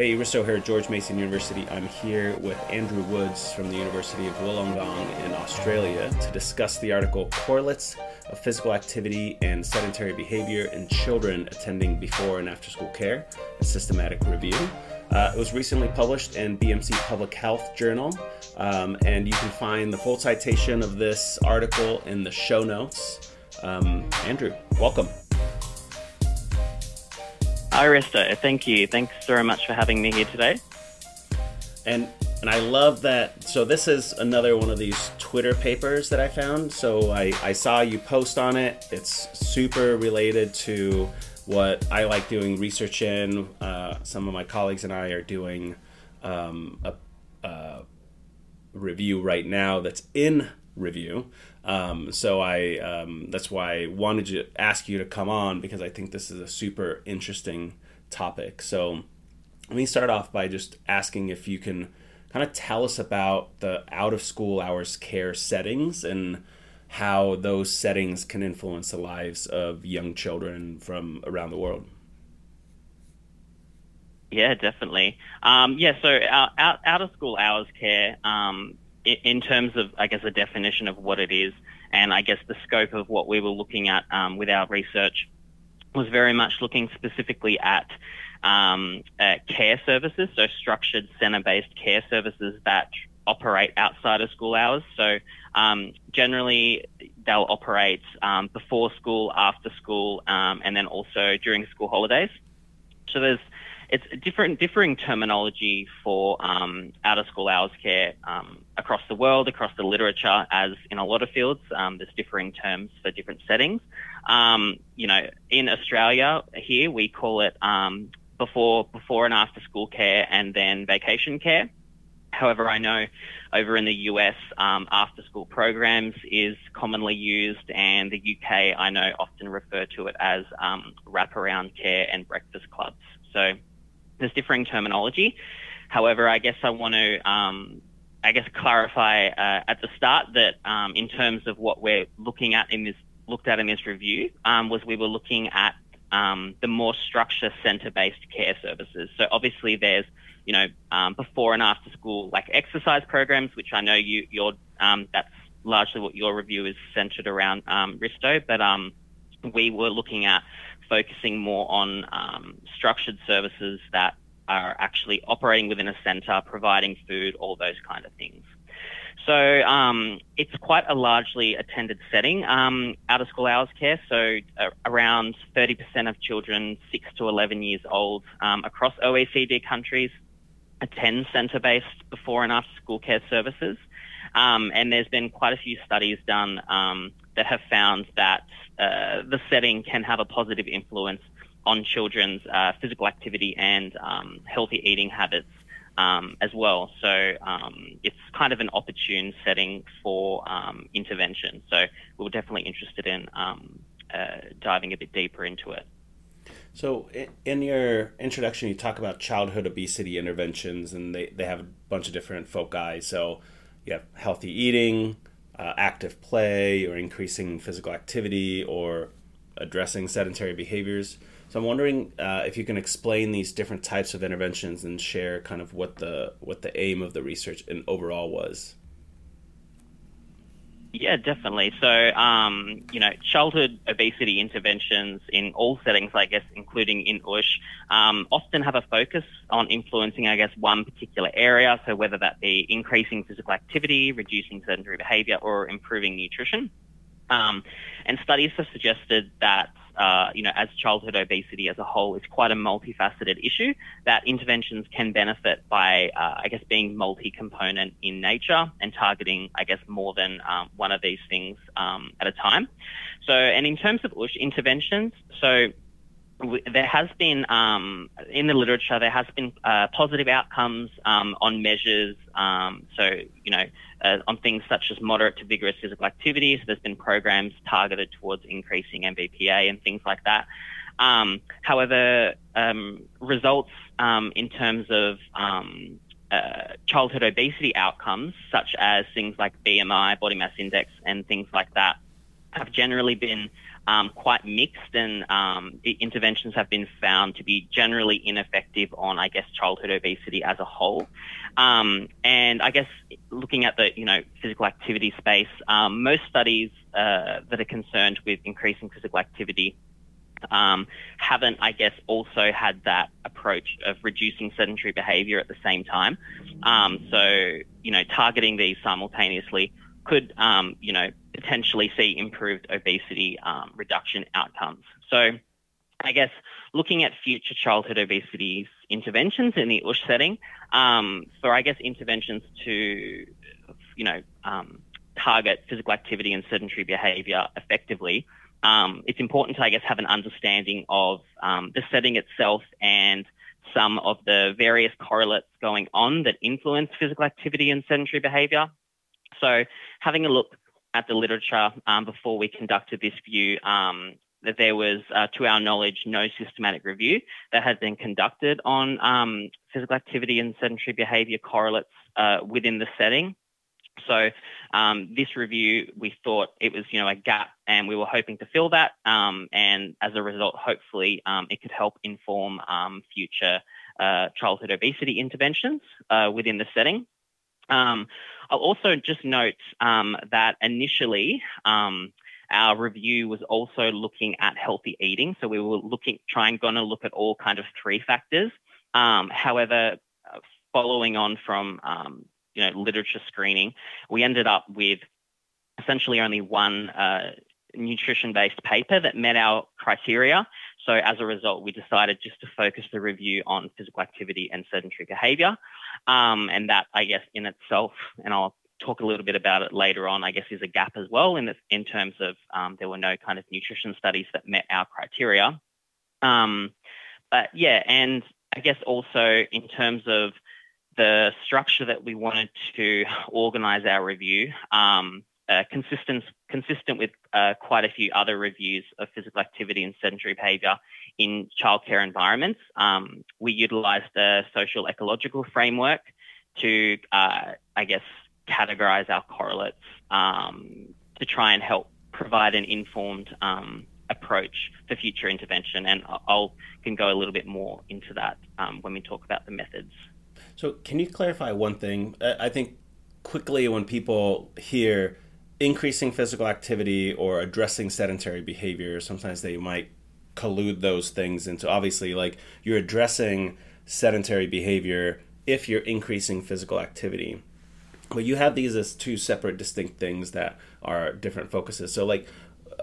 Hey, Risto here, at George Mason University. I'm here with Andrew Woods from the University of Wollongong in Australia to discuss the article Correlates of Physical Activity and Sedentary Behavior in Children Attending Before and After School Care, a systematic review. Uh, it was recently published in BMC Public Health Journal, um, and you can find the full citation of this article in the show notes. Um, Andrew, welcome. Hi, Risto. Thank you. Thanks very much for having me here today. And and I love that. So this is another one of these Twitter papers that I found. So I, I saw you post on it. It's super related to what I like doing research in. Uh, some of my colleagues and I are doing um, a, a review right now that's in review. Um, so I um, that's why I wanted to ask you to come on because I think this is a super interesting topic. So let me start off by just asking if you can kind of tell us about the out of school hours care settings and how those settings can influence the lives of young children from around the world. Yeah, definitely. Um, yeah, so out, out, out of school hours care um, in terms of, I guess, a definition of what it is, and I guess the scope of what we were looking at um, with our research was very much looking specifically at um, uh, care services, so structured centre-based care services that operate outside of school hours. So um, generally, they'll operate um, before school, after school, um, and then also during school holidays. So there's it's different, differing terminology for um, out of school hours care um, across the world, across the literature, as in a lot of fields, there's differing terms for different settings. Um, you know, in Australia here, we call it um, before, before and after school care and then vacation care. However, I know over in the US, um, after school programs is commonly used, and the UK, I know, often refer to it as um, wraparound care and breakfast clubs. So there's differing terminology. However, I guess I want to, um, I guess, clarify uh, at the start that um, in terms of what we're looking at in this, looked at in this review, um, was we were looking at um, the more structure center-based care services. So obviously, there's you know um, before and after school like exercise programs, which I know you you're um, that's largely what your review is centered around, Risto. But we were looking at focusing more on um, structured services that are actually operating within a centre, providing food, all those kind of things. So um, it's quite a largely attended setting, um, out of school hours care. So uh, around 30% of children 6 to 11 years old um, across OECD countries attend centre based before and after school care services. Um, and there's been quite a few studies done um, that have found that uh, the setting can have a positive influence on children's uh, physical activity and um, healthy eating habits um, as well. So um, it's kind of an opportune setting for um, intervention. So we are definitely interested in um, uh, diving a bit deeper into it. So, in your introduction, you talk about childhood obesity interventions, and they, they have a bunch of different foci. So, you have healthy eating, uh, active play or increasing physical activity or addressing sedentary behaviors. So I'm wondering uh, if you can explain these different types of interventions and share kind of what the what the aim of the research and overall was. Yeah, definitely. So, um, you know, childhood obesity interventions in all settings, I guess, including in USH, um, often have a focus on influencing, I guess, one particular area. So, whether that be increasing physical activity, reducing sedentary behavior, or improving nutrition. Um, and studies have suggested that uh, you know, as childhood obesity as a whole is quite a multifaceted issue, that interventions can benefit by, uh, I guess, being multi-component in nature and targeting, I guess, more than um, one of these things um, at a time. So, and in terms of USH interventions, so there has been um, in the literature there has been uh, positive outcomes um, on measures. Um, so you know uh, on things such as moderate to vigorous physical activity. So there's been programs targeted towards increasing MVPA and things like that. Um, however, um, results um, in terms of uh, childhood obesity outcomes, such as things like BMI, body mass index, and things like that, have generally been um, quite mixed, and um, the interventions have been found to be generally ineffective on, I guess, childhood obesity as a whole. Um, and I guess looking at the you know physical activity space, um, most studies uh, that are concerned with increasing physical activity um, haven't, I guess, also had that approach of reducing sedentary behavior at the same time. Um, so, you know, targeting these simultaneously could, um, you know, potentially see improved obesity um, reduction outcomes. So, I guess looking at future childhood obesity interventions in the USH setting, um, for I guess interventions to, you know, um, target physical activity and sedentary behavior effectively, um, it's important to, I guess, have an understanding of um, the setting itself and some of the various correlates going on that influence physical activity and sedentary behavior. So, having a look at the literature um, before we conducted this view, um, that there was, uh, to our knowledge, no systematic review that had been conducted on um, physical activity and sedentary behavior correlates uh, within the setting. So um, this review, we thought it was, you know, a gap, and we were hoping to fill that. Um, and as a result, hopefully, um, it could help inform future uh, childhood obesity interventions uh, within the setting. Um, I'll also just note um, that initially. our review was also looking at healthy eating, so we were looking, trying, going to look at all kind of three factors. however, uh, following on from you know, literature screening, we ended up with essentially only one uh, nutrition-based paper that met our criteria. So as a result, we decided just to focus the review on physical activity and sedentary behavior. Um, and that, I guess, in itself, and I'll talk a little bit about it later on, I guess, is a gap as well in, in terms of um, there were no kind of nutrition studies that met our criteria. Um, but yeah, and I guess also in terms of the structure that we wanted to organise our review, um, uh, consistent, consistent with uh, quite a few other reviews of physical activity and sedentary behaviour in childcare environments. Um, we utilised a social ecological framework to, uh, I guess, categorise our correlates um, to try and help provide an informed um, approach for future intervention. And I'll can go a little bit more into that um, when we talk about the methods. So, can you clarify one thing? I think quickly when people hear increasing physical activity or addressing sedentary behavior, sometimes they might collude those things into obviously like you're addressing sedentary behavior if you're increasing physical activity. But you have these as two separate distinct things that are different focuses. So like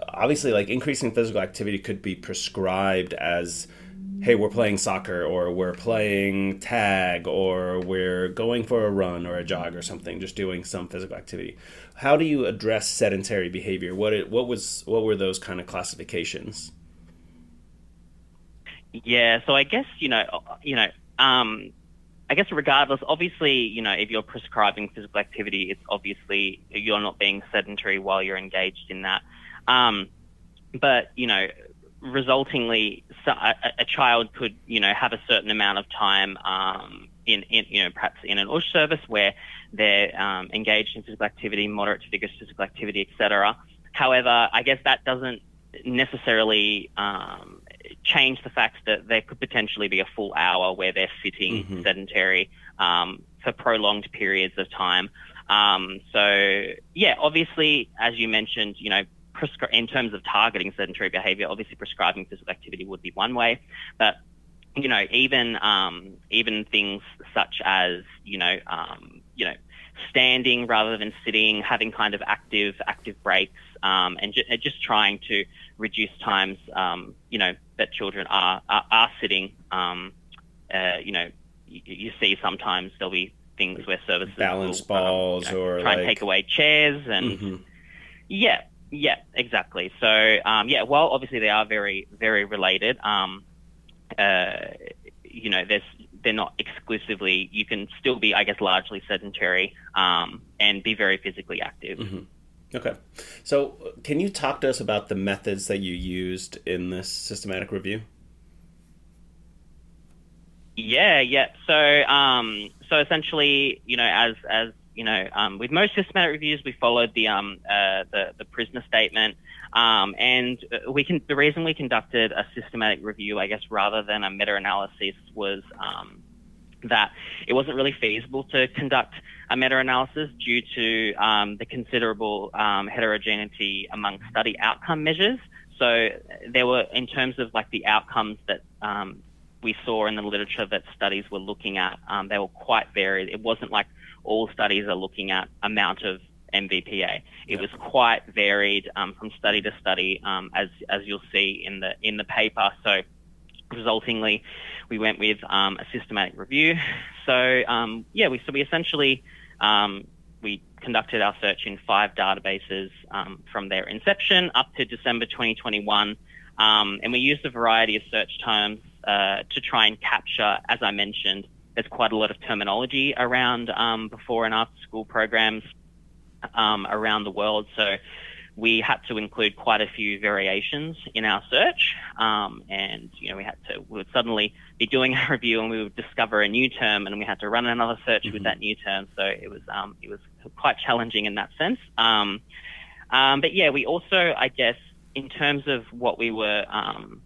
obviously like increasing physical activity could be prescribed as hey, we're playing soccer or we're playing tag or we're going for a run or a jog or something, just doing some physical activity. How do you address sedentary behavior? What it, what was what were those kind of classifications? Yeah, so I guess you know you know um, I guess regardless, obviously you know if you're prescribing physical activity, it's obviously you're not being sedentary while you're engaged in that. Um, but you know resultingly, a, a, child could, you know, have a certain amount of time um, in, in, you know, perhaps in an USH service where they're um, engaged in physical activity, moderate to vigorous physical activity, etc. However, I guess that doesn't necessarily um, change the fact that there could potentially be a full hour where they're sitting mm-hmm. sedentary um, for prolonged periods of time. Um, so yeah, obviously, as you mentioned, you know, prescri- in terms of targeting sedentary behavior, obviously prescribing physical activity would be one way, but you know, even um, even things such as you know, um, you know, standing rather than sitting, having kind of active active breaks, um, and ju- just trying to reduce times, um, you know, that children are are, are sitting. Um, uh, you know, you, you, see sometimes there'll be things where services balance will, um, balls or try like... and take away chairs and mm-hmm. yeah, yeah, exactly. So, um, yeah, while obviously they are very, very related, um, uh, you know, there's they're not exclusively. You can still be, I guess, largely sedentary um, and be very physically active. Mm-hmm. Okay. So, can you talk to us about the methods that you used in this systematic review? Yeah, yeah. So, um, so essentially, you know, as as you know, um, with most systematic reviews, we followed the um, uh, the, the Prisma statement. Um, and we can the reason we conducted a systematic review, I guess, rather than a meta-analysis was um, that it wasn't really feasible to conduct a meta-analysis due to um, the considerable um, heterogeneity among study outcome measures. So there were, in terms of like the outcomes that we saw in the literature that studies were looking at, they were quite varied. It wasn't like all studies are looking at amount of MVPA. It was quite varied um, from study to study, um, as as you'll see in the in the paper. So, resultingly, we went with um, a systematic review. So, um, yeah, we so we essentially um, we conducted our search in five databases um, from their inception up to December 2021, and we used a variety of search terms uh, to try and capture, as I mentioned, there's quite a lot of terminology around um, before and after school programs um, around the world. So we had to include quite a few variations in our search. Um, and, you know, we had to, we would suddenly be doing a review and we would discover a new term and we had to run another search mm-hmm. with that new term. So it was, um, it was quite challenging in that sense. Um, um, but yeah, we also, I guess, in terms of what we were, um,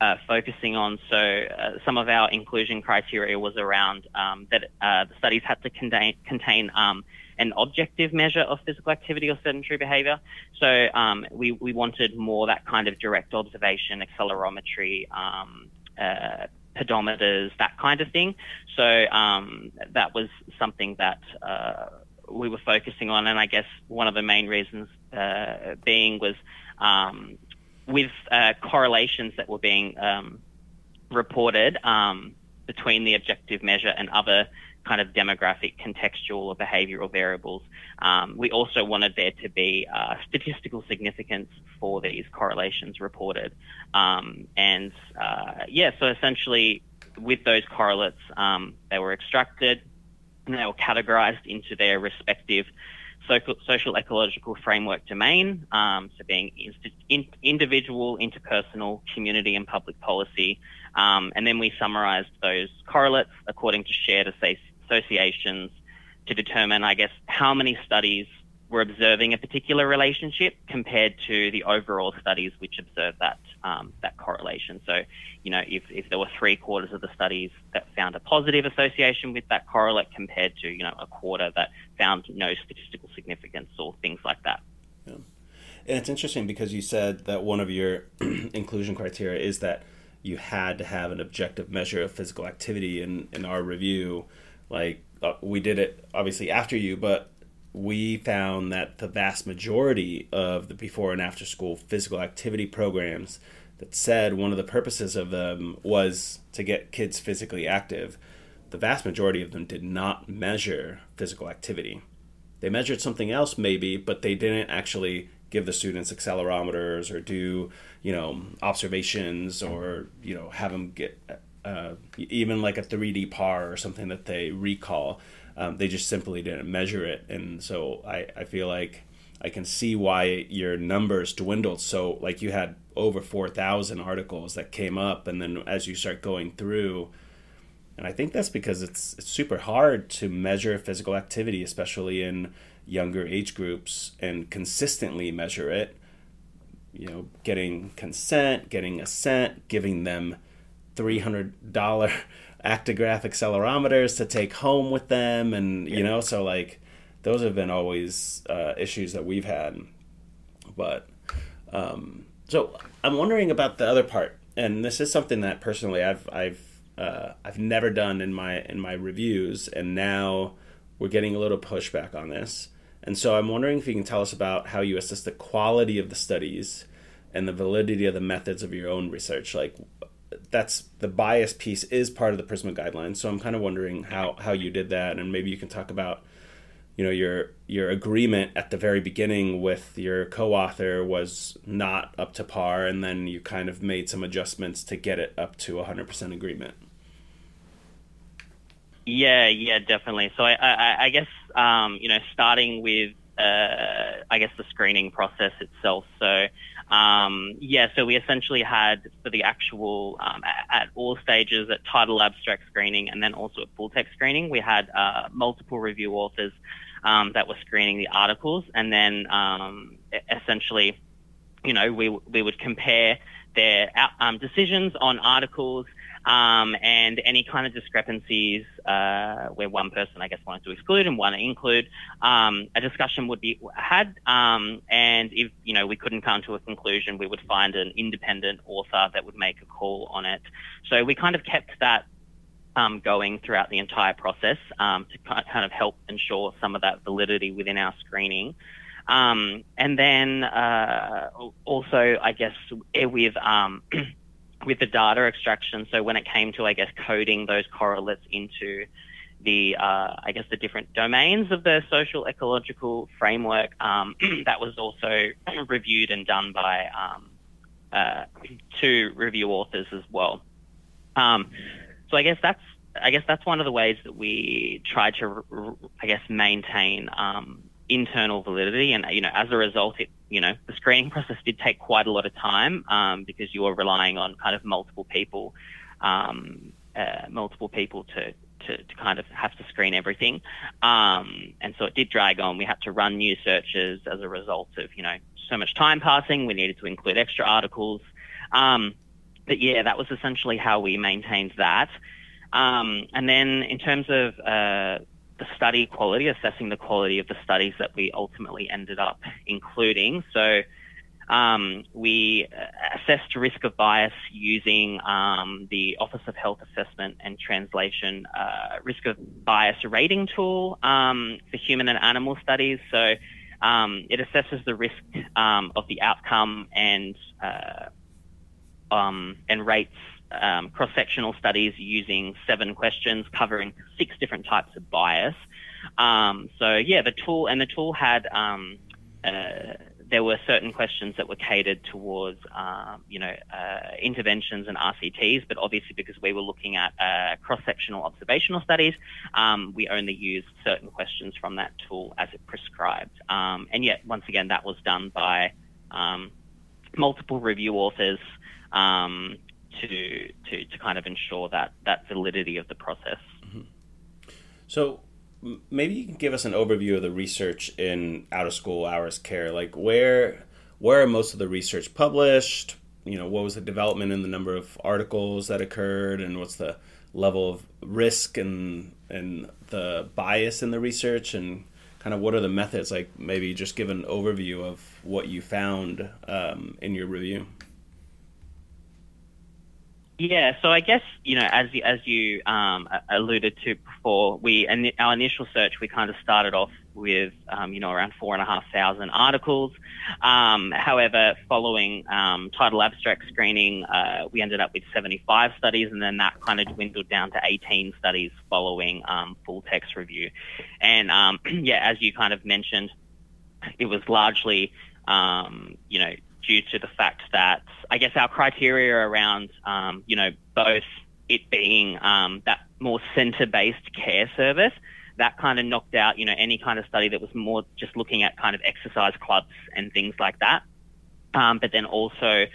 uh, focusing on. So uh, some of our inclusion criteria was around um, that uh, the studies had to contain, contain um, an objective measure of physical activity or sedentary behavior. So um, we, we wanted more that kind of direct observation, accelerometry, um, uh, pedometers, that kind of thing. So um, that was something that uh, we were focusing on. And I guess one of the main reasons being was um, with uh, correlations that were being um, reported um, between the objective measure and other kind of demographic, contextual, or behavioral variables. Um, we also wanted there to be uh, statistical significance for these correlations reported. Um, and uh, yeah, so essentially, with those correlates, um, they were extracted and they were categorized into their respective social, social ecological framework domain, um, so being in, individual, interpersonal, community, and public policy. Um, and then we summarized those correlates according to shared associations to determine, I guess, how many studies were observing a particular relationship compared to the overall studies which observed that um, that correlation. So, you know, if, if there were three quarters of the studies that found a positive association with that correlate compared to, you know, a quarter that found no statistical significance or things like that. Yeah. And it's interesting because you said that one of your inclusion criteria is that you had to have an objective measure of physical activity in, in our review. Like, uh, we did it obviously after you, but we found that the vast majority of the before and after school physical activity programs that said one of the purposes of them was to get kids physically active, the vast majority of them did not measure physical activity. They measured something else maybe, but they didn't actually give the students accelerometers or do, you know, observations or, you know, have them get uh, even like a 3D PAR or something that they recall. Um, they just simply didn't measure it, and so I, I feel like I can see why your numbers dwindled. So like you had over four thousand articles that came up, and then as you start going through, and I think that's because it's it's super hard to measure physical activity, especially in younger age groups, and consistently measure it. You know, getting consent, getting assent, giving them three hundred dollar actigraph accelerometers to take home with them, and you know, so like those have been always uh, issues that we've had. But um, so I'm wondering about the other part, and this is something that personally I've I've uh, I've never done in my in my reviews, and now we're getting a little pushback on this. And so I'm wondering if you can tell us about how you assess the quality of the studies and the validity of the methods of your own research. Like that's the bias piece is part of the Prisma guidelines. So I'm kind of wondering how how you did that, and maybe you can talk about you know your your agreement at the very beginning with your co-author was not up to par, and then you kind of made some adjustments to get it up to 100% agreement. Yeah, yeah, definitely. So I I, I guess um, you know starting with uh, I guess the screening process itself. So um, yeah, so we essentially had for the actual um, at, at, all stages at title abstract screening and then also at full text screening, we had uh, multiple review authors um, that were screening the articles, and then um, essentially you know, we we would compare their um, decisions on articles um, and any kind of discrepancies uh, where one person, I guess, wanted to exclude and one to include, um, a discussion would be had. Um, and if you know we couldn't come to a conclusion, we would find an independent author that would make a call on it. So we kind of kept that um, going throughout the entire process um, to kind of help ensure some of that validity within our screening. Um, and then uh, also, I guess, with um, with the data extraction. So when it came to, I guess, coding those correlates into the, uh, I guess, the different domains of the social ecological framework, um, that was also reviewed and done by um, uh, two review authors as well. Um, so I guess that's I guess that's one of the ways that we try to, I guess, maintain um, internal validity. And, you know, as a result, it, you know, the screening process did take quite a lot of time um, because you were relying on kind of multiple people, um, uh, multiple people to, to, to, kind of have to screen everything. Um, and so it did drag on. We had to run new searches as a result of, you know, so much time passing. We needed to include extra articles. Um, but yeah, that was essentially how we maintained that. Um, and then in terms of uh, the study quality, assessing the quality of the studies that we ultimately ended up including. So um, we assessed risk of bias using um, the Office of Health Assessment and Translation uh, risk of bias rating tool um, for human and animal studies. So um, it assesses the risk um, of the outcome and uh, um, and rates um, cross-sectional studies using seven questions covering six different types of bias. Um, so yeah, the tool and the tool had um, uh, there were certain questions that were catered towards um, you know uh, interventions and RCTs, but obviously because we were looking at uh, cross-sectional observational studies, um, we only used certain questions from that tool as it prescribed. Um, and yet, once again, that was done by multiple review authors. Um, to to to kind of ensure that that validity of the process. Mm-hmm. So maybe you can give us an overview of the research in out of school hours care. Like where where are most of the research published? You know what was the development in the number of articles that occurred and what's the level of risk and and the bias in the research? And kind of what are the methods? Like maybe just give an overview of what you found um, in your review yeah, so I guess you know, as as you um, alluded to before, we and our initial search we kind of started off with um, you know around four and a half thousand articles. Um, however, following um, title abstract screening, uh, we ended up with 75 studies, and then that kind of dwindled down to 18 studies following um, full text review. And um, yeah, as you kind of mentioned, it was largely you know due to the fact that I guess our criteria around, um, you know, both it being um, that more centre-based care service, that kind of knocked out, you know, any kind of study that was more just looking at kind of exercise clubs and things like that. Um, but then also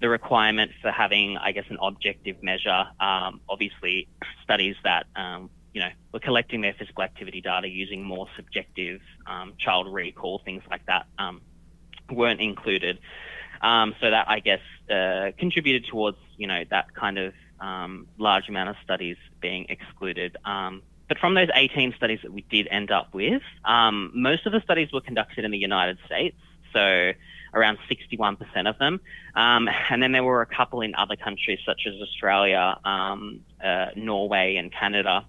the requirement for having, I guess, an objective measure. Um, obviously, studies that um, you know were collecting their physical activity data using more subjective um, child recall, things like that, weren't included. Um, so that I guess uh, contributed towards you know that kind of um, large amount of studies being excluded. Um, but from those 18 studies that we did end up with, um, most of the studies were conducted in the United States, so around 61% of them. Um, and then there were a couple in other countries such as Australia, um, uh, Norway, and Canada.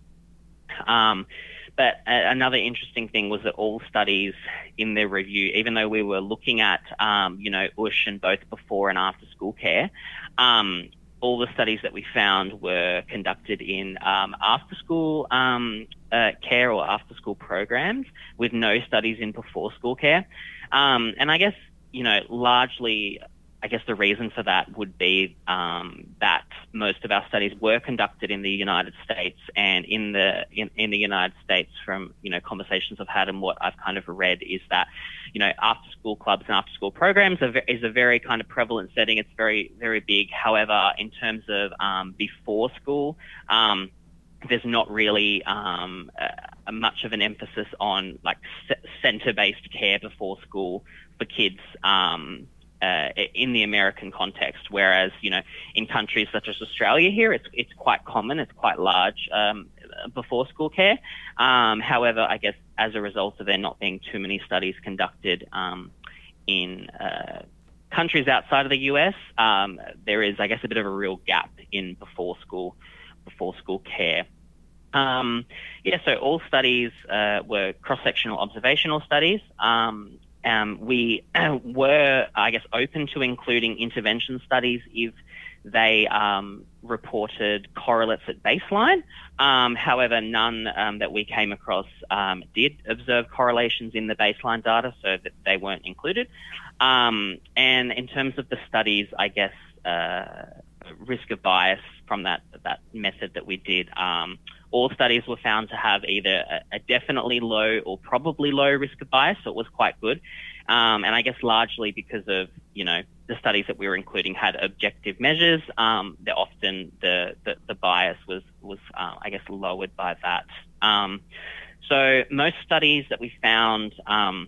But another interesting thing was that all studies in their review, even though we were looking at, um, you know, USH and both before and after school care, um, all the studies that we found were conducted in um, after school um, uh, care or after school programs with no studies in before school care. Um, and I guess, you know, largely I guess the reason for that would be um, that most of our studies were conducted in the United States, and in the in, in, the United States, from you know conversations I've had and what I've kind of read, is that you know after school clubs and after school programs are, is a very kind of prevalent setting. It's very very big. However, in terms of um, before school. Um, there's not really uh, much of an emphasis on like c- center-based care before school for kids um, uh, in the American context, whereas you know in countries such as Australia here, it's it's quite common, it's quite large um, before school care. Um, however, I guess as a result of there not being too many studies conducted um, in uh, countries outside of the US, um, there is I guess a bit of a real gap in before school before school care. Um, yeah, so all studies uh, were cross-sectional observational studies. Um, um, we were, I guess, open to including intervention studies if they um, reported correlates at baseline. Um, however, none um, that we came across um, did observe correlations in the baseline data, so that they weren't included. Um, and in terms of the studies, I guess uh, risk of bias from that that method that we did all studies were found to have either a, a, definitely low or probably low risk of bias, so it was quite good. Um, and I guess largely because of you know the studies that we were including had objective measures, um, that often the, the, the bias was was uh, I guess lowered by that. Um, so most studies that we found um,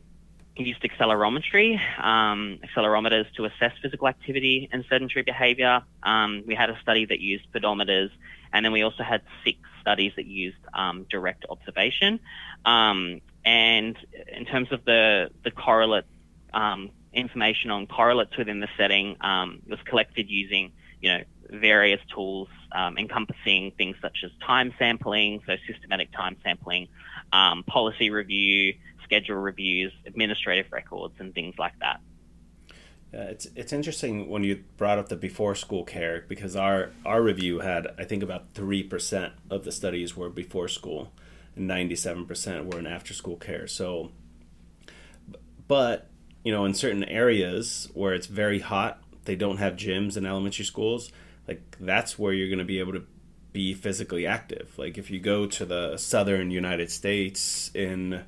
used accelerometry, um, accelerometers to assess physical activity and sedentary behaviour. Um, we had a study that used pedometers, and then we also had six studies that used um, direct observation. Um, and in terms of the, the correlate um, information on correlates within the setting, um, it was collected using, you know, various tools encompassing things such as time sampling, so systematic time sampling, policy review, schedule reviews, administrative records, and things like that. Yeah, it's it's interesting when you brought up the before school care because our our review had I think about three percent of the studies were before school, and ninety seven percent were in after school care. So, but you know, in certain areas where it's very hot, they don't have gyms in elementary schools. Like that's where you're going to be able to be physically active. Like if you go to the southern United States in,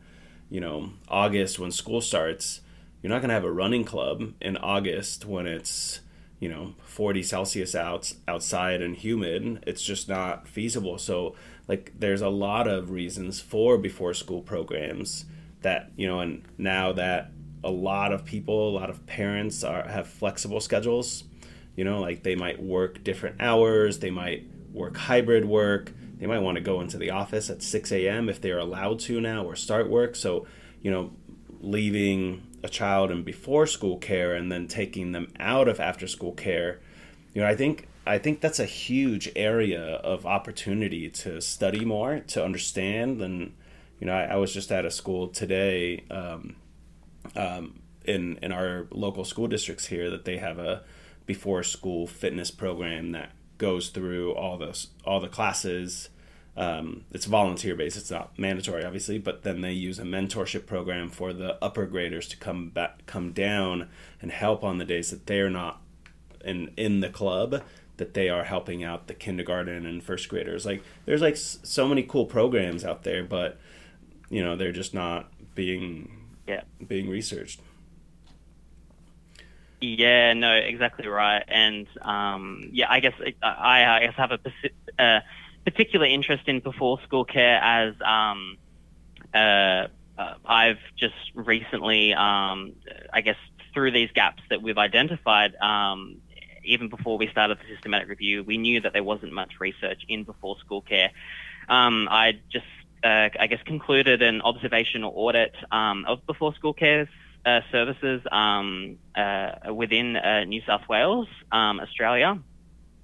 you know, August when school starts you're not going to have a running club in August when it's you know 40 Celsius out outside and humid. It's just not feasible. So like there's a lot of reasons for before school programs that you know and now that a lot of people, a lot of parents are have flexible schedules. You know, like they might work different hours, they might work hybrid work, they might want to go into the office at 6 a.m. if they're allowed to now or start work. So, you know, leaving a child in before school care and then taking them out of after school care you know i think i think that's a huge area of opportunity to study more to understand and you know i, I was just at a school today um, um, in in our local school districts here that they have a before school fitness program that goes through all the all the classes um, it's volunteer based. It's not mandatory, obviously, but then they use a mentorship program for the upper graders to come back, come down and help on the days that they're not in in the club. That they are helping out the kindergarten and first graders. Like there's like so many cool programs out there, but you know they're just not being yeah being researched. Yeah, no, exactly right. And um, yeah, I guess I, I guess have a uh, particular interest in before school care as um, uh, uh, I've just recently, um, I guess, through these gaps that we've identified, um, even before we started the systematic review, we knew that there wasn't much research in before school care. Um, I just, uh, I guess, concluded an observational audit um, of before school care uh, services um, uh, within uh, New South Wales, Australia.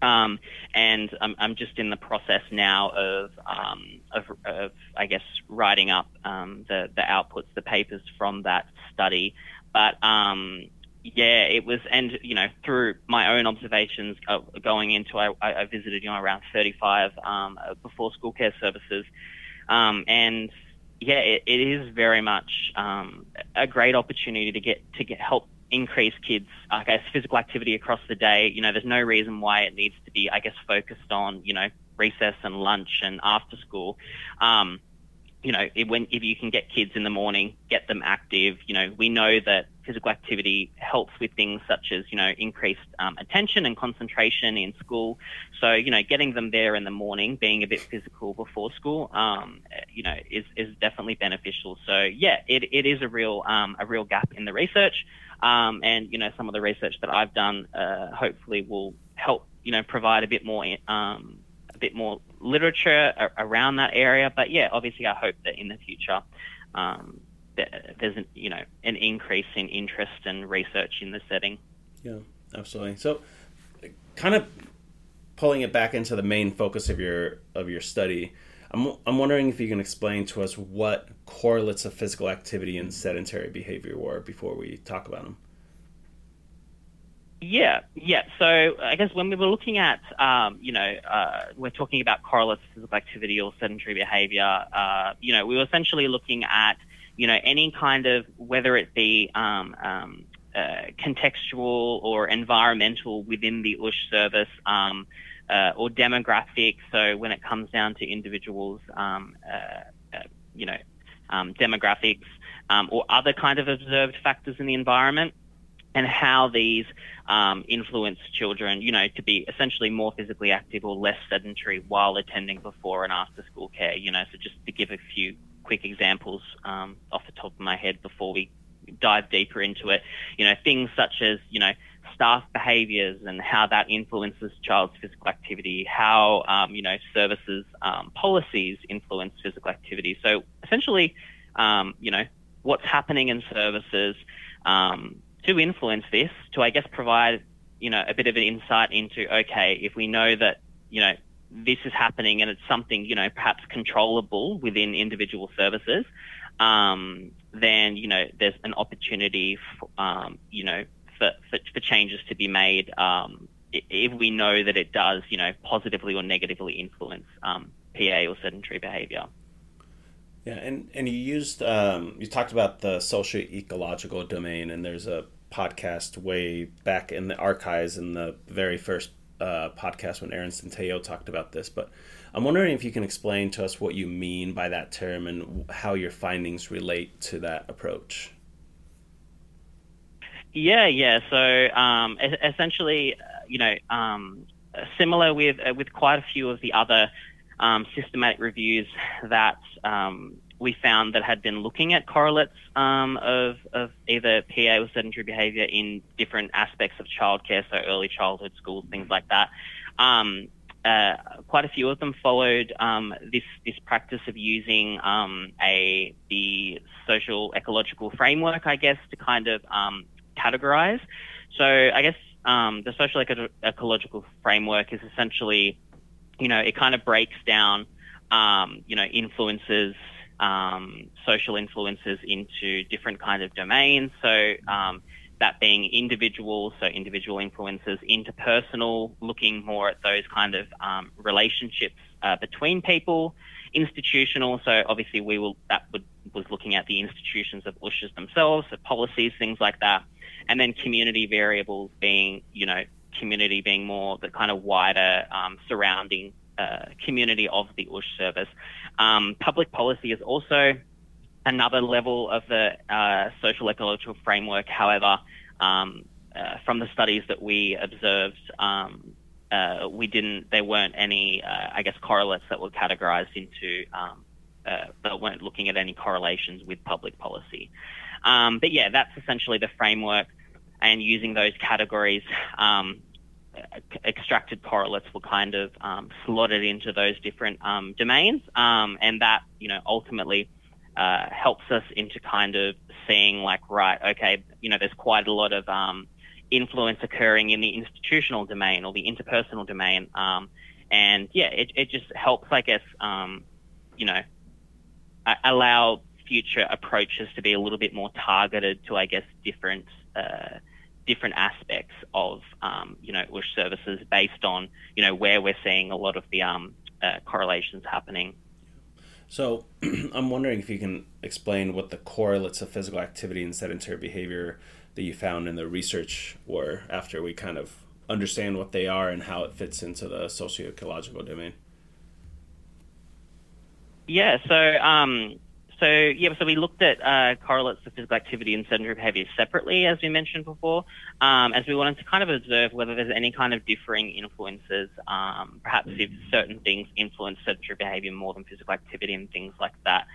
Um, and I'm, I'm, just in the process now of, um, of, of, I guess, writing up um, the, the outputs, the papers from that study. But um, yeah, it was, and you know, through my own observations going into, I, I, visited, you know, around 35 um, before school care services, um, and yeah, it, it is very much um, a great opportunity to get to get help increase kids, I guess, physical activity across the day. You know, there's no reason why it needs to be, I guess, focused on, you know, recess and lunch and after school. Um, you know, when if you can get kids in the morning, get them active. You know, we know that physical activity helps with things such as you know increased um, attention and concentration in school. So you know, getting them there in the morning, being a bit physical before school, um, you know, is is definitely beneficial. So yeah, it, it is a real um, a real gap in the research. Um, and you know, some of the research that I've done uh, hopefully will help you know provide a bit more um, a bit more literature around that area. But yeah, obviously, I hope that in the future um, there's an, you know an increase in interest and research in the setting. Yeah, absolutely. So, kind of pulling it back into the main focus of your of your study. I'm, I'm wondering if you can explain to us what correlates of physical activity and sedentary behavior were before we talk about them. Yeah, yeah. So I guess when we were looking at, um, you know, uh, we're talking about correlates physical activity or sedentary behavior. Uh, you know, we were essentially looking at, you know, any kind of whether it be um, um, uh, contextual or environmental within the USH service. Um, uh, or demographic. So when it comes down to individuals, um, uh, uh, you know, um, demographics or other kind of observed factors in the environment, and how these um, influence children, you know, to be essentially more physically active or less sedentary while attending before and after school care. You know, so just to give a few quick examples um, off the top of my head before we dive deeper into it, you know, things such as, you know, staff behaviours and how that influences child's physical activity, how um, you know services um, policies influence physical activity. So essentially, um, you know what's happening in services um, to influence this, to I guess provide you know a bit of an insight into okay, if we know that you know this is happening and it's something you know perhaps controllable within individual services. Um, then you know there's an opportunity, for, um, you know, for, for, for changes to be made um, if we know that it does, you know, positively or negatively influence um, PA or sedentary behavior. Yeah, and, and you used um, you talked about the social ecological domain, and there's a podcast way back in the archives in the very first uh, podcast when Erin Centeio talked about this. But I'm wondering if you can explain to us what you mean by that term and how your findings relate to that approach. Yeah, yeah. So um, essentially, uh, you know, um, similar with uh, with quite a few of the other um, systematic reviews that um, we found that had been looking at correlates um, of, of either PA or sedentary behaviour in different aspects of childcare, so early childhood schools, things like that. Um, uh, quite a few of them followed um, this this practice of using um, a the social ecological framework, I guess, to kind of categorize. So I guess um, the social eco- ecological framework is essentially, you know, it kind of breaks down, um, you know, influences, um, social influences into different kind of domains. So um, that being individual, so individual influences, interpersonal, looking more at those kind of um, relationships uh, between people, institutional. So obviously we will that would, was looking at the institutions of USHs themselves, so policies, things like that and then community variables being, you know, community being more the kind of wider um, surrounding uh, community of the USH service. Um, public policy is also another level of the uh, social ecological framework. However, um, uh, from the studies that we observed, um, uh, we didn't. There weren't any, uh, I guess, correlates that were categorized into. Um, uh, that weren't looking at any correlations with public policy. Um, but yeah, that's essentially the framework, and using those categories, um, extracted correlates were kind of um, slot it into those different um, domains, um, and that you know ultimately uh, helps us into kind of seeing like right, okay, you know, there's quite a lot of um, influence occurring in the institutional domain or the interpersonal domain, and yeah, it, it just helps, I guess, you know, allow future approaches to be a little bit more targeted to, I guess, different uh, different aspects of um, you know USH services based on you know where we're seeing a lot of the um, uh, correlations happening. So I'm wondering if you can explain what the correlates of physical activity and sedentary behavior that you found in the research were after we kind of understand what they are and how it fits into the socio-ecological domain. Yeah, so um, so yeah, so we looked at uh, correlates of physical activity and sedentary behaviour separately, as we mentioned before, um, as we wanted to kind of observe whether there's any kind of differing influences, um, perhaps if certain things influence sedentary behaviour more than physical activity and things like that.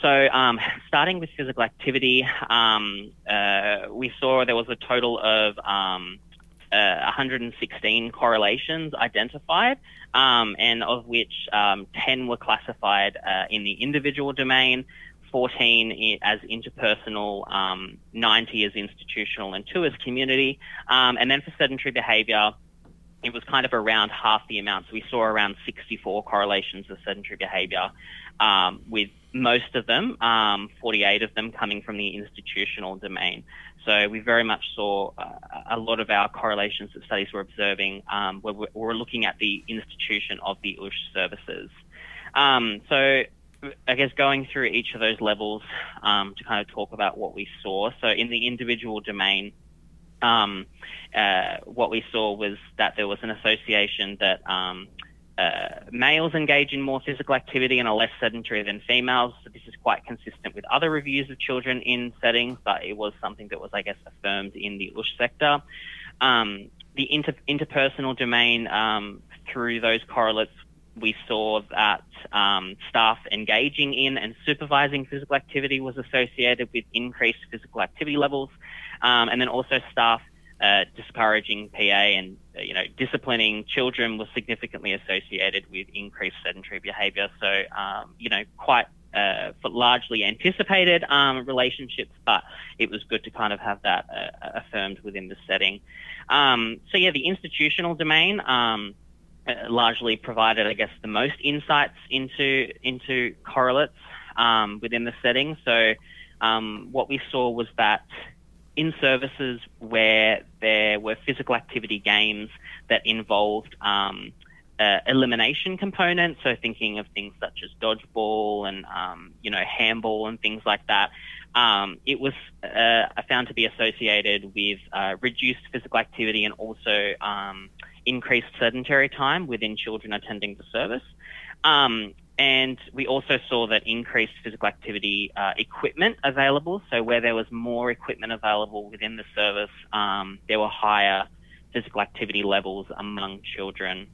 so, um, starting with physical activity, um, uh, we saw there was a total of um, uh, 116 correlations identified, um, and of which um, 10 were classified uh, in the individual domain, 14 as interpersonal, um, 90 as institutional, and 2 as community. and then for sedentary behavior, it was kind of around half the amount. So we saw around 64 correlations of sedentary behavior, um, with most of them, um, 48 of them, coming from the institutional domain. So we very much saw uh, a lot of our correlations that studies were observing um, were, were looking at the institution of the USH services. Um, so I guess going through each of those levels um, to kind of talk about what we saw. So in the individual domain, um, uh, what we saw was that there was an association that um, uh, males engage in more physical activity and are less sedentary than females. So this is quite consistent with other reviews of children in settings, but it was something that was, I guess, affirmed in the USH sector. Um, the inter- interpersonal domain, um, through those correlates, we saw that um, staff engaging in and supervising physical activity was associated with increased physical activity levels, um, and then also staff discouraging PA and you know disciplining children was significantly associated with increased sedentary behaviour. So um, you know quite uh, largely anticipated um, relationships, but it was good to kind of have that uh, affirmed within the setting. Um, so yeah, the institutional domain um, uh, largely provided, I guess, the most insights into into correlates um, within the setting. So um, what we saw was that in services where there were physical activity games that involved um, uh, elimination components, so thinking of things such as dodgeball and um, you know handball and things like that, um, it was uh, found to be associated with uh, reduced physical activity and also um, increased sedentary time within children attending the service. Um, and we also saw that increased physical activity uh, equipment available. So where there was more equipment available within the service, um, there were higher physical activity levels among children.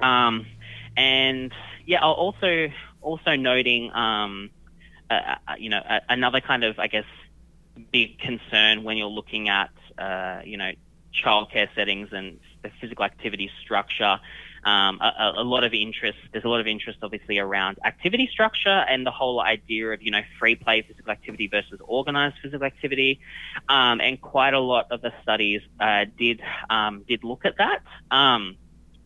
Um, and yeah, I'll also also noting, um, uh, you know, another kind of I guess big concern when you're looking at uh, you know childcare settings and the physical activity structure um, a, a, lot of interest. There's a lot of interest, obviously, around activity structure and the whole idea of you know free play physical activity versus organized physical activity. Um, and quite a lot of the studies uh, did um, did look at that. Um,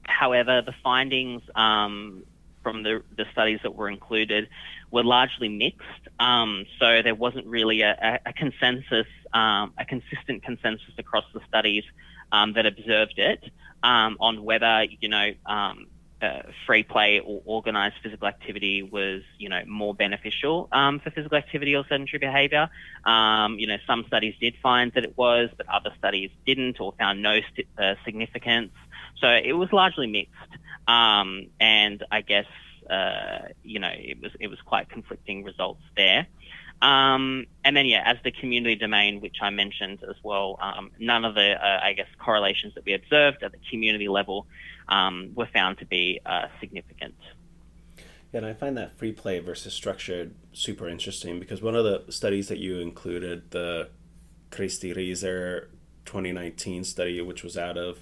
however, the findings um, from the, the studies that were included were largely mixed. Um, so there wasn't really a, a consensus, um, a consistent consensus across the studies um, that observed it um, on whether you know um, uh, free play or organized physical activity was you know more beneficial um, for physical activity or sedentary behavior. Um, you know some studies did find that it was, but other studies didn't or found no st- uh, significance. So it was largely mixed, um, and I guess uh, you know it was it was quite conflicting results there. Um, and then, yeah, as the community domain, which I mentioned as well, um, none of the, uh, I guess, correlations that we observed at the community level um, were found to be uh, significant. Yeah, and I find that free play versus structured super interesting because one of the studies that you included, the Kristi Rieser 2019 study, which was out of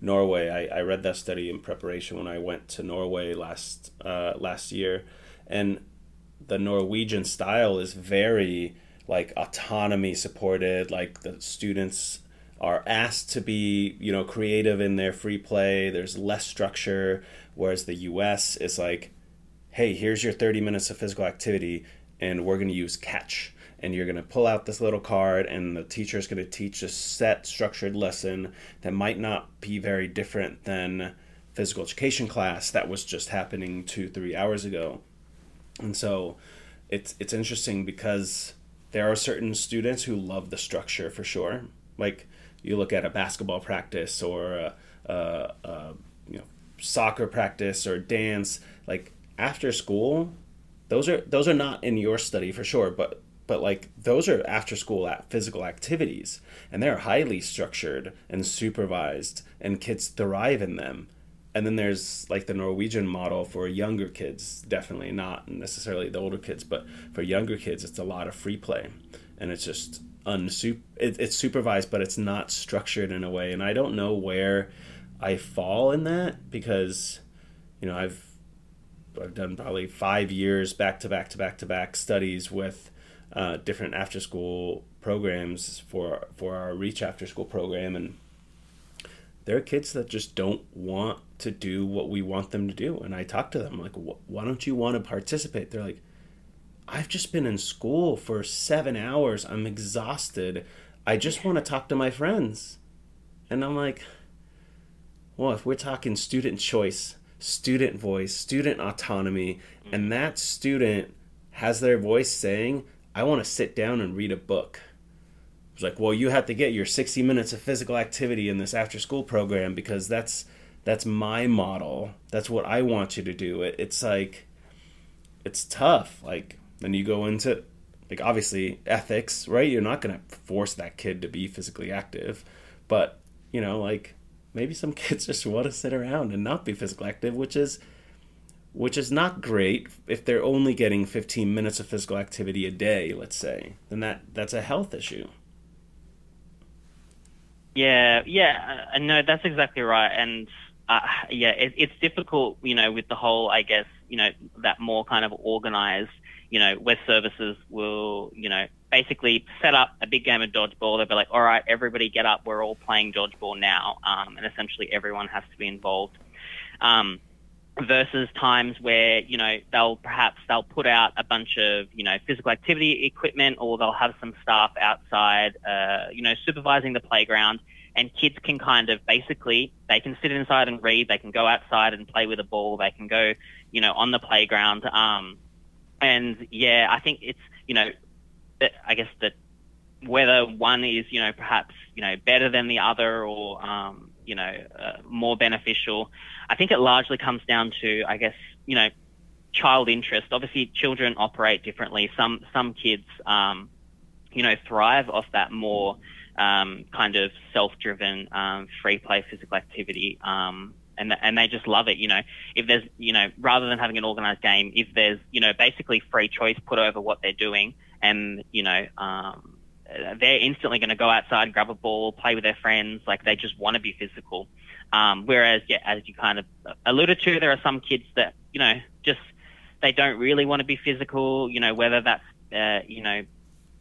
Norway, I, I read that study in preparation when I went to Norway last uh, last year, and the Norwegian style is very like autonomy supported. Like the students are asked to be, you know, creative in their free play. There's less structure, whereas the U.S. is like, hey, here's your 30 minutes of physical activity, and we're going to use catch. And you're going to pull out this little card, and the teacher is going to teach a set structured lesson that might not be very different than physical education class that was just happening two, three hours ago. And so it's it's interesting because there are certain students who love the structure for sure. Like you look at a basketball practice or a, a, a you know soccer practice or dance. Like after school, those are those are not in your study for sure, but but like those are after school physical activities and they're highly structured and supervised and kids thrive in them and then there's like the Norwegian model for younger kids, definitely not necessarily the older kids, but for younger kids, it's a lot of free play, and it's just unsup it, it's supervised, but it's not structured in a way, and I don't know where I fall in that because, you know, I've I've done probably five years back to back to back to back studies with uh, different after school programs for for our Reach after school program, and there are kids that just don't want to do what we want them to do. And I talk to them like, why don't you want to participate? They're like, I've just been in school for seven hours. I'm exhausted. I just want to talk to my friends. And I'm like, well, if we're talking student choice, student voice, student autonomy, and mm. that student has their voice saying, I want to sit down and read a book. Like, well, you have to get your 60 minutes of physical activity in this after school program because that's that's my model. That's what I want you to do. It, it's like it's tough. Like then you go into like obviously ethics, right? You're not going to force that kid to be physically active, but you know, like maybe some kids just want to sit around and not be physically active, which is which is not great if they're only getting 15 minutes of physical activity a day, let's say. Then that that's a health issue. Yeah, yeah, uh, no, that's exactly right, and uh, yeah, it, it's difficult, you know, with the whole, I guess, you know, that more kind of organized, you know, where services will, you know, basically set up a big game of dodgeball. They'll be like, all right, everybody get up, we're all playing dodgeball now, um, and essentially everyone has to be involved. Um, versus times where you know they'll perhaps they'll put out a bunch of you know physical activity equipment or they'll have some staff outside uh, you know supervising the playground. And kids can kind of basically they can sit inside and read they can go outside and play with a ball they can go you know on the playground. Um, and yeah i think it's you know i guess that whether one is you know perhaps you know better than the other or um, you know uh, more beneficial i think it largely comes down to i guess you know child interest obviously children operate differently some some kids um, you know thrive off that more um, kind of self-driven, um, free play physical activity. Um, and, and they just love it. You know, if there's, you know, rather than having an organized game, if there's, you know, basically free choice put over what they're doing and, you know, um, they're instantly going to go outside, grab a ball, play with their friends. Like they just want to be physical. Um, whereas, yeah, as you kind of alluded to, there are some kids that, you know, just, they don't really want to be physical, you know, whether that's, uh, you know,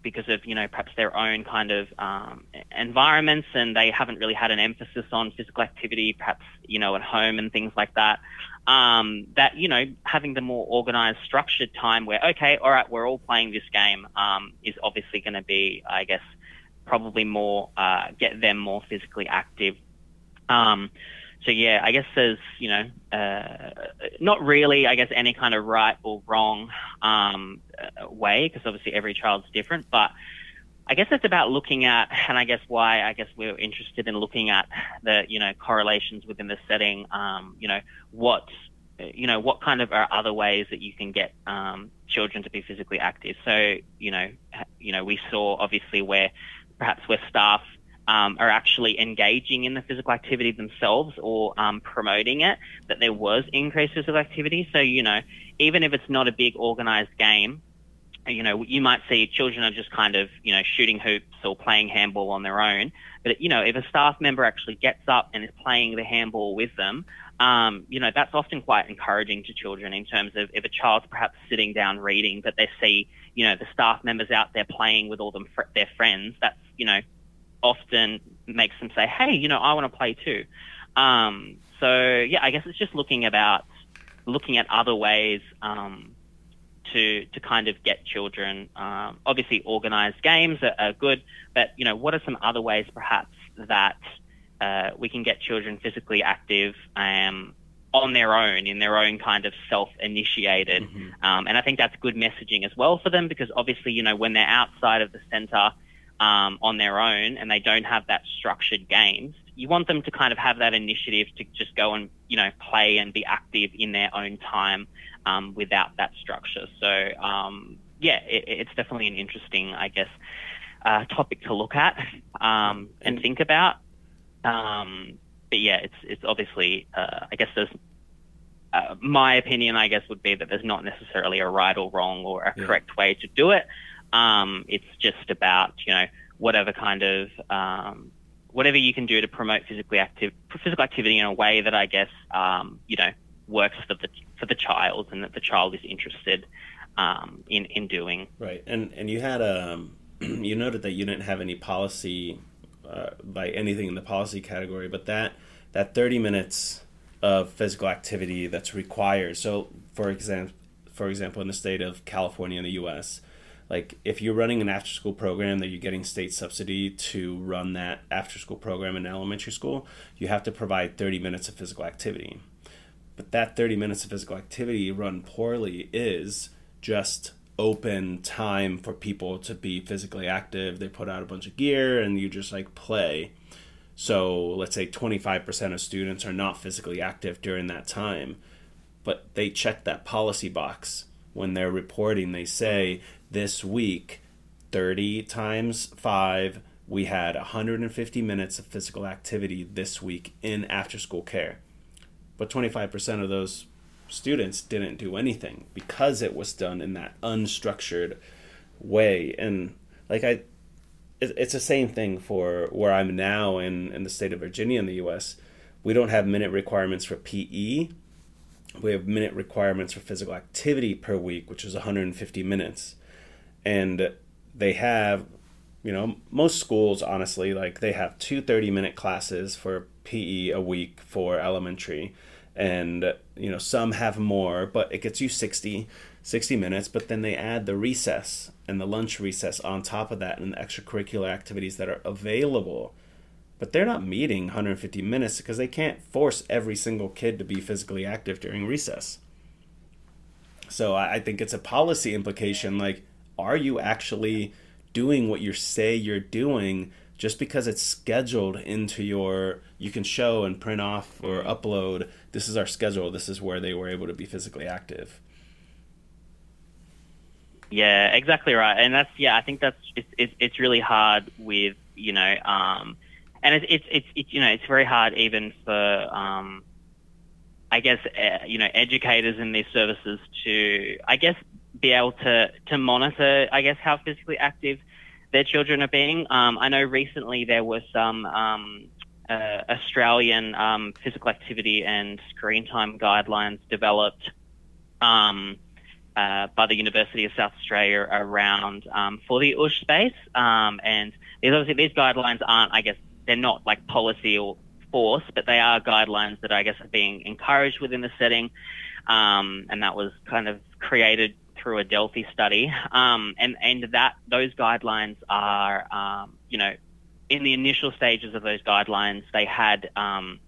because of you know perhaps their own kind of um, environments and they haven't really had an emphasis on physical activity perhaps you know at home and things like that um, that you know having the more organized structured time where okay all right we're all playing this game um, is obviously going to be I guess probably more uh, get them more physically active. Um, so yeah, I guess there's you know uh, not really I guess any kind of right or wrong um, uh, way because obviously every child's different, but I guess it's about looking at, and I guess why I guess we're interested in looking at the you know correlations within the setting. Um, you know what you know what kind of are other ways that you can get um, children to be physically active. So you know you know we saw obviously where perhaps where staff um, are actually engaging in the physical activity themselves or um, promoting it, that there was increased physical activity. So, you know, even if it's not a big organized game, you know, you might see children are just kind of, you know, shooting hoops or playing handball on their own. But, you know, if a staff member actually gets up and is playing the handball with them, um, you know, that's often quite encouraging to children in terms of if a child's perhaps sitting down reading, but they see, you know, the staff members out there playing with all them fr- their friends, that's, you know, often makes them say, "Hey, you know, I want to play too." Um, so yeah, I guess it's just looking about looking at other ways um, to to kind of get children. Um, obviously, organized games are, are, good, but you know, what are some other ways perhaps that uh, we can get children physically active um, on their own, in their own kind of self-initiated, mm-hmm. Um, and I think that's good messaging as well for them because obviously, you know, when they're outside of the center um, on their own and they don't have that structured games, you want them to kind of have that initiative to just go and you know play and be active in their own time um, without that structure. So um, yeah, it, it's definitely an interesting, I guess, uh, topic to look at um, and think about. Um, but yeah, it's it's obviously uh, I guess there's uh, my opinion I guess would be that there's not necessarily a right or wrong or a yeah. correct way to do it. Um, it's just about you know whatever kind of um, whatever you can do to promote physically active physical activity in a way that I guess um, you know works for the for the child and that the child is interested um, in in doing. Right, and and you had um you noted that you didn't have any policy uh, by anything in the policy category, but that that thirty minutes of physical activity that's required. So, for example, for example, in the state of California in the U.S like if you're running an after school program that you're getting state subsidy to run that after school program in elementary school, you have to provide 30 minutes of physical activity. But that 30 minutes of physical activity run poorly is just open time for people to be physically active. They put out a bunch of gear and you just like play. So let's say 25% of students are not physically active during that time, but they check that policy box when they're reporting. They say this week 30 times 5 we had 150 minutes of physical activity this week in after school care but 25% of those students didn't do anything because it was done in that unstructured way. And like i it's the same thing for where i'm now in, in the state of virginia in the us we don't have minute requirements for pe we have minute requirements for physical activity per week which is 150 minutes. And they have you know most schools honestly like they have two 30 minute classes for pe a week for elementary. And you know some have more but it gets you 60 60 minutes but then they add the recess and the lunch recess on top of that and the extracurricular activities that are available. But they're not meeting 150 minutes because they can't force every single kid to be physically active during recess. So i think it's a policy implication like are you actually doing what you say you're doing just because it's scheduled into your you can show and print off or upload this is our schedule this is where they were able to be physically active. Yeah exactly right. And that's yeah i think that's it's it's, it's really hard with you know um and it's it's it's, it's you know it's very hard even for um I guess uh, you know educators in these services to I guess be able to to monitor, I guess, how physically active their children are being. Um, I know recently there were some um, uh, Australian um, physical activity and screen time guidelines developed um, uh, by the University of South Australia around um, for the USH space, um, and these obviously these guidelines aren't, I guess, they're not like policy or force, but they are guidelines that I guess are being encouraged within the setting. Um, and that was kind of created through a Delphi study, um, and and that those guidelines are, um, you know, in the initial stages of those guidelines, they had um,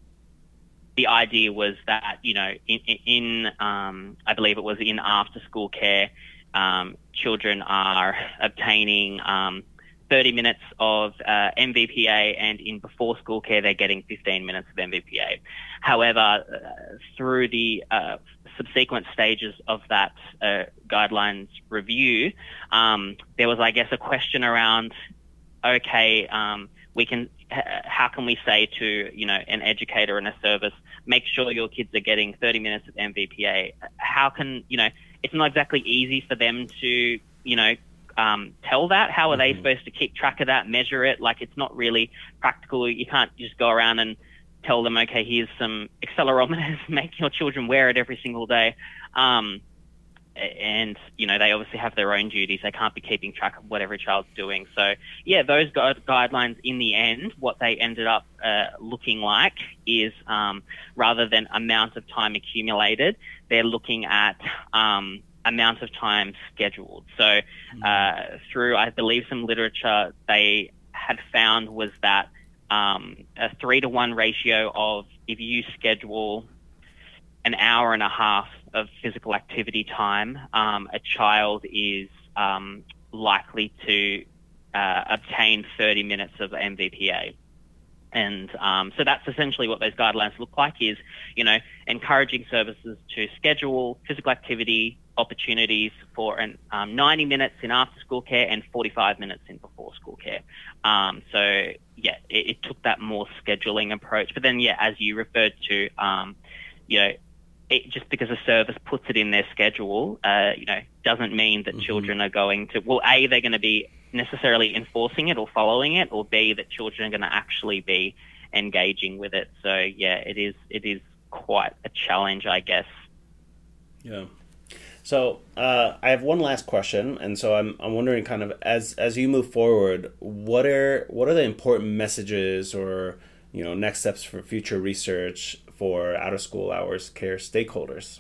the idea was that you know in, in um, I believe it was in after school care, um, children are obtaining um, 30 minutes of uh, MVPA, and in before school care, they're getting 15 minutes of MVPA. However, uh, through the uh, subsequent stages of that uh, guidelines review, um, there was, I guess, a question around, okay, um, we can, how can we say to, you know, an educator in a service, make sure your kids are getting 30 minutes of MVPA? How can, you know, it's not exactly easy for them to, you know, um, tell that? How are they mm-hmm. supposed to keep track of that, measure it? Like, it's not really practical. You can't just go around and tell them, okay, here's some accelerometers, make your children wear it every single day. Um, and you know they obviously have their own duties. They can't be keeping track of what every child's doing. So yeah, those gu- guidelines in the end, what they ended up uh, looking like is um, rather than amount of time accumulated, they're looking at um, amount of time scheduled. So mm-hmm. uh, through, I believe, some literature, they had found was that um, a three to one ratio of if you schedule an hour and a half of physical activity time, um, a child is um, likely to uh, obtain 30 minutes of MVPA. And um, so that's essentially what those guidelines look like is, you know, encouraging services to schedule physical activity opportunities for an, um, 90 minutes in after school care and 45 minutes in before school care. Um, so yeah, it, it, took that more scheduling approach. But then, yeah, as you referred to, um, you know, it, just because a service puts it in their schedule, uh, you know, doesn't mean that mm-hmm. children are going to. Well, a they're going to be necessarily enforcing it or following it, or b that children are going to actually be engaging with it. So yeah, it is it is quite a challenge, I guess. Yeah. So uh, I have one last question, and so I'm, I'm wondering, kind of as as you move forward, what are what are the important messages or you know next steps for future research for out of school hours care stakeholders?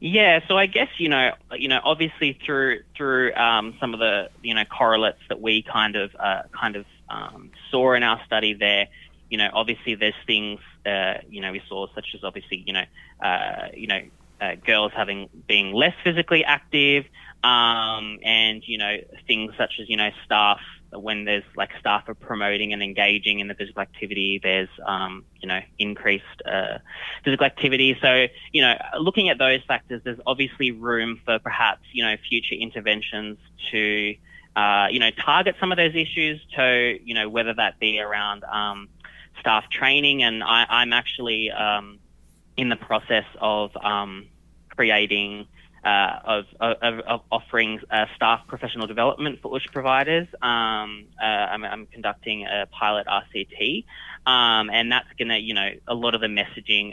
Yeah, so I guess you know, you know, obviously through through um, some of the you know correlates that we kind of uh, kind of um, saw in our study there, you know, obviously there's things uh, you know we saw such as obviously you know uh, you know uh, girls having being less physically active, um, and you know things such as you know staff when there's like staff are promoting and engaging in the physical activity, there's um, you know increased uh, physical activity. So you know looking at those factors, there's obviously room for perhaps you know future interventions to uh, you know target some of those issues. To you know whether that be around um, staff training, and I, am actually um, in the process of um, creating uh, of, of, of, offering uh, staff professional development for USH providers. Um, uh, I'm, I'm, conducting a pilot RCT, um, and that's going to, you know, a lot of the messaging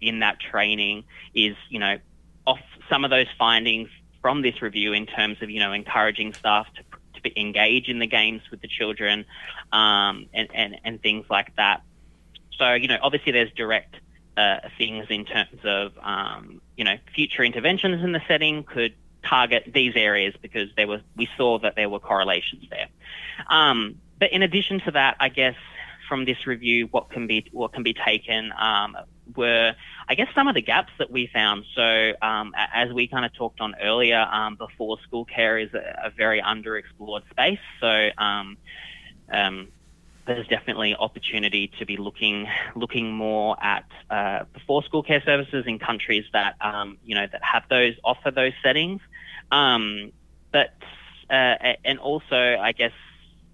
in that training is, you know, off some of those findings from this review in terms of, you know, encouraging staff to, to engage in the games with the children um, and, and, and things like that. So, you know, obviously there's direct uh, things in terms of um, you know future interventions in the setting could target these areas because there was we saw that there were correlations there. Um, but in addition to that, I guess from this review, what can be what can be taken um, were I guess some of the gaps that we found. So um, as we kind of talked on earlier, um, before school care is a, a very underexplored space. So um, um, there's definitely opportunity to be looking looking more at uh, before school care services in countries that um, you know that have those offer those settings, um, but uh, and also I guess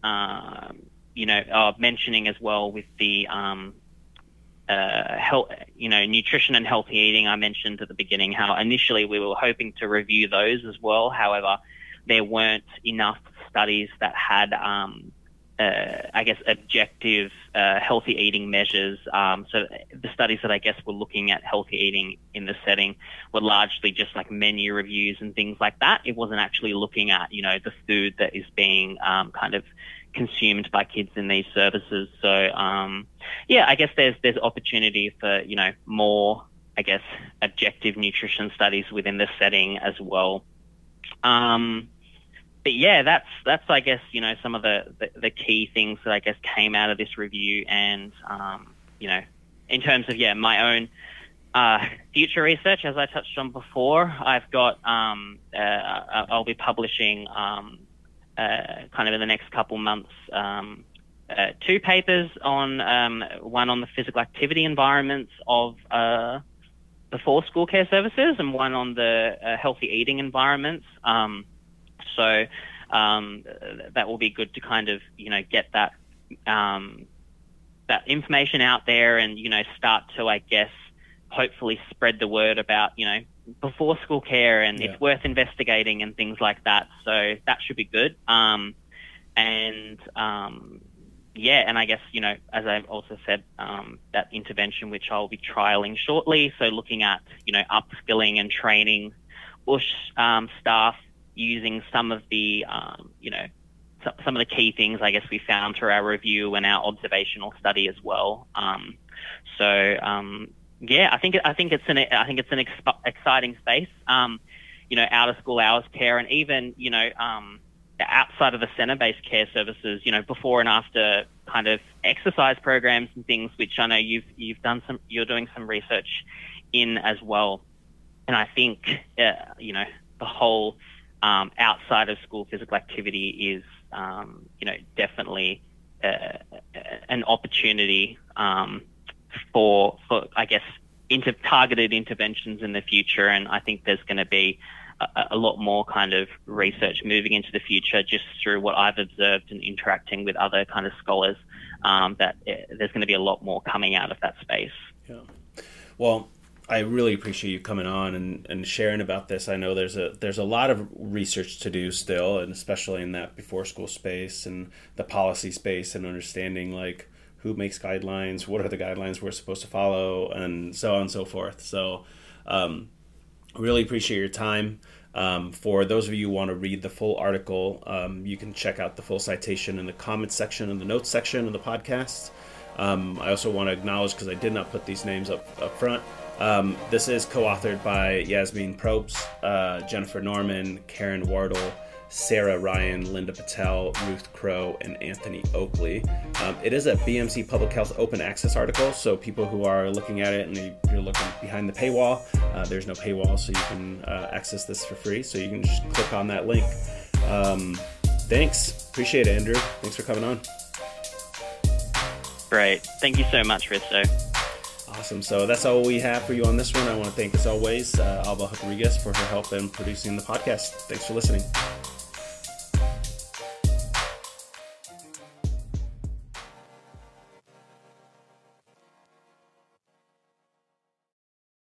um, you know uh, mentioning as well with the um, uh, health, you know, nutrition and healthy eating. I mentioned at the beginning how initially we were hoping to review those as well. However, there weren't enough studies that had um, uh, I guess, objective uh, healthy eating measures. Um, so the studies that I guess were looking at healthy eating in the setting were largely just like menu reviews and things like that. It wasn't actually looking at, you know, the food that is being um, kind of consumed by kids in these services. So um, yeah, I guess there's there's opportunity for you know more, I guess, objective nutrition studies within the setting as well. Um, but yeah, that's that's I guess you know some of the, the, the key things that I guess came out of this review, and um, you know, in terms of yeah my own uh, future research, as I touched on before, I've got um, uh, I'll be publishing um, uh, kind of in the next couple months um, uh, two papers on um, one on the physical activity environments of uh, before school care services, and one on the uh, healthy eating environments. So um, that will be good to kind of you know get that um, that information out there and you know start to I guess hopefully spread the word about you know before school care and yeah. it's worth investigating and things like that. So that should be good. Um, and um, yeah, and I guess you know as I've also said um, that intervention which I'll be trialing shortly. So looking at you know upskilling and training bush um, staff using some of the, um, you know, some of the key things I guess we found through our review and our observational study as well. Um, so um, yeah, I think I think it's an I think it's an ex- exciting space. Um, you know, out of school hours care and even you know um, outside of the center-based care services. You know, before and after kind of exercise programs and things, which I know you've you've done some you're doing some research in as well. And I think uh, you know the whole um, outside of school physical activity is, um, you know, definitely uh, an opportunity um, for, for, I guess, targeted interventions in the future. And I think there's going to be a, a, lot more kind of research moving into the future just through what I've observed and interacting with other kind of scholars. Um, that uh, there's going to be a lot more coming out of that space. Yeah. Well, I really appreciate you coming on and, and sharing about this. I know there's a there's a lot of research to do still, and especially in that before school space and the policy space and understanding like who makes guidelines, what are the guidelines we're supposed to follow, and so on and so forth. So, um, really appreciate your time. Um, for those of you who want to read the full article, um, you can check out the full citation in the comments section and the notes section of the podcast. Um, I also want to acknowledge because I did not put these names up, up front. Um, this is co authored by Yasmine Probst, uh, Jennifer Norman, Karen Wardle, Sarah Ryan, Linda Patel, Ruth Crowe, and Anthony Okely. Um, it is a BMC Public Health open access article, so people who are looking at it and you're looking behind the paywall, uh, there's no paywall, so you can uh, access this for free. So you can just click on that link. Um, thanks. Appreciate it, Andrew. Thanks for coming on. Great. Thank you so much, Risto. Awesome. So that's all we have for you on this one. I want to thank, as always, uh, Alba Rodriguez for her help in producing the podcast. Thanks for listening.